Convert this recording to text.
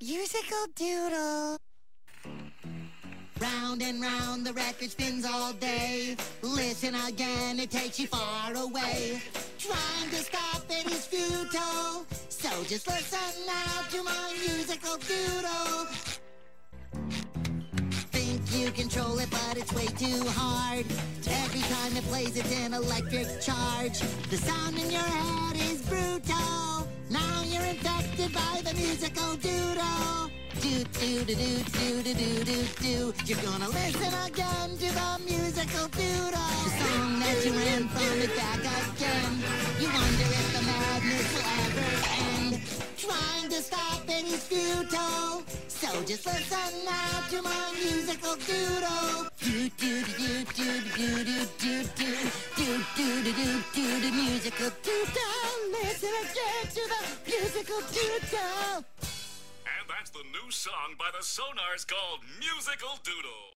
musical doodle. Round and round the record spins all day. Listen again, it takes you far away. Trying to stop it is futile. So just listen now to my musical doodle. Think you control it, but it's way too hard. Every time it plays, it's an electric charge. The sound in your head infected by the musical doodle. Do do do do do do do do do. You're gonna listen again to the musical doodle. The song that you ran from is back again. You wonder if the madness will ever end. Trying to stop it is futile. So just listen now to my musical doodle. Do do do do do do do do do do do do do do musical doodle. Again to the musical doodle. And that's the new song by the Sonars called Musical Doodle.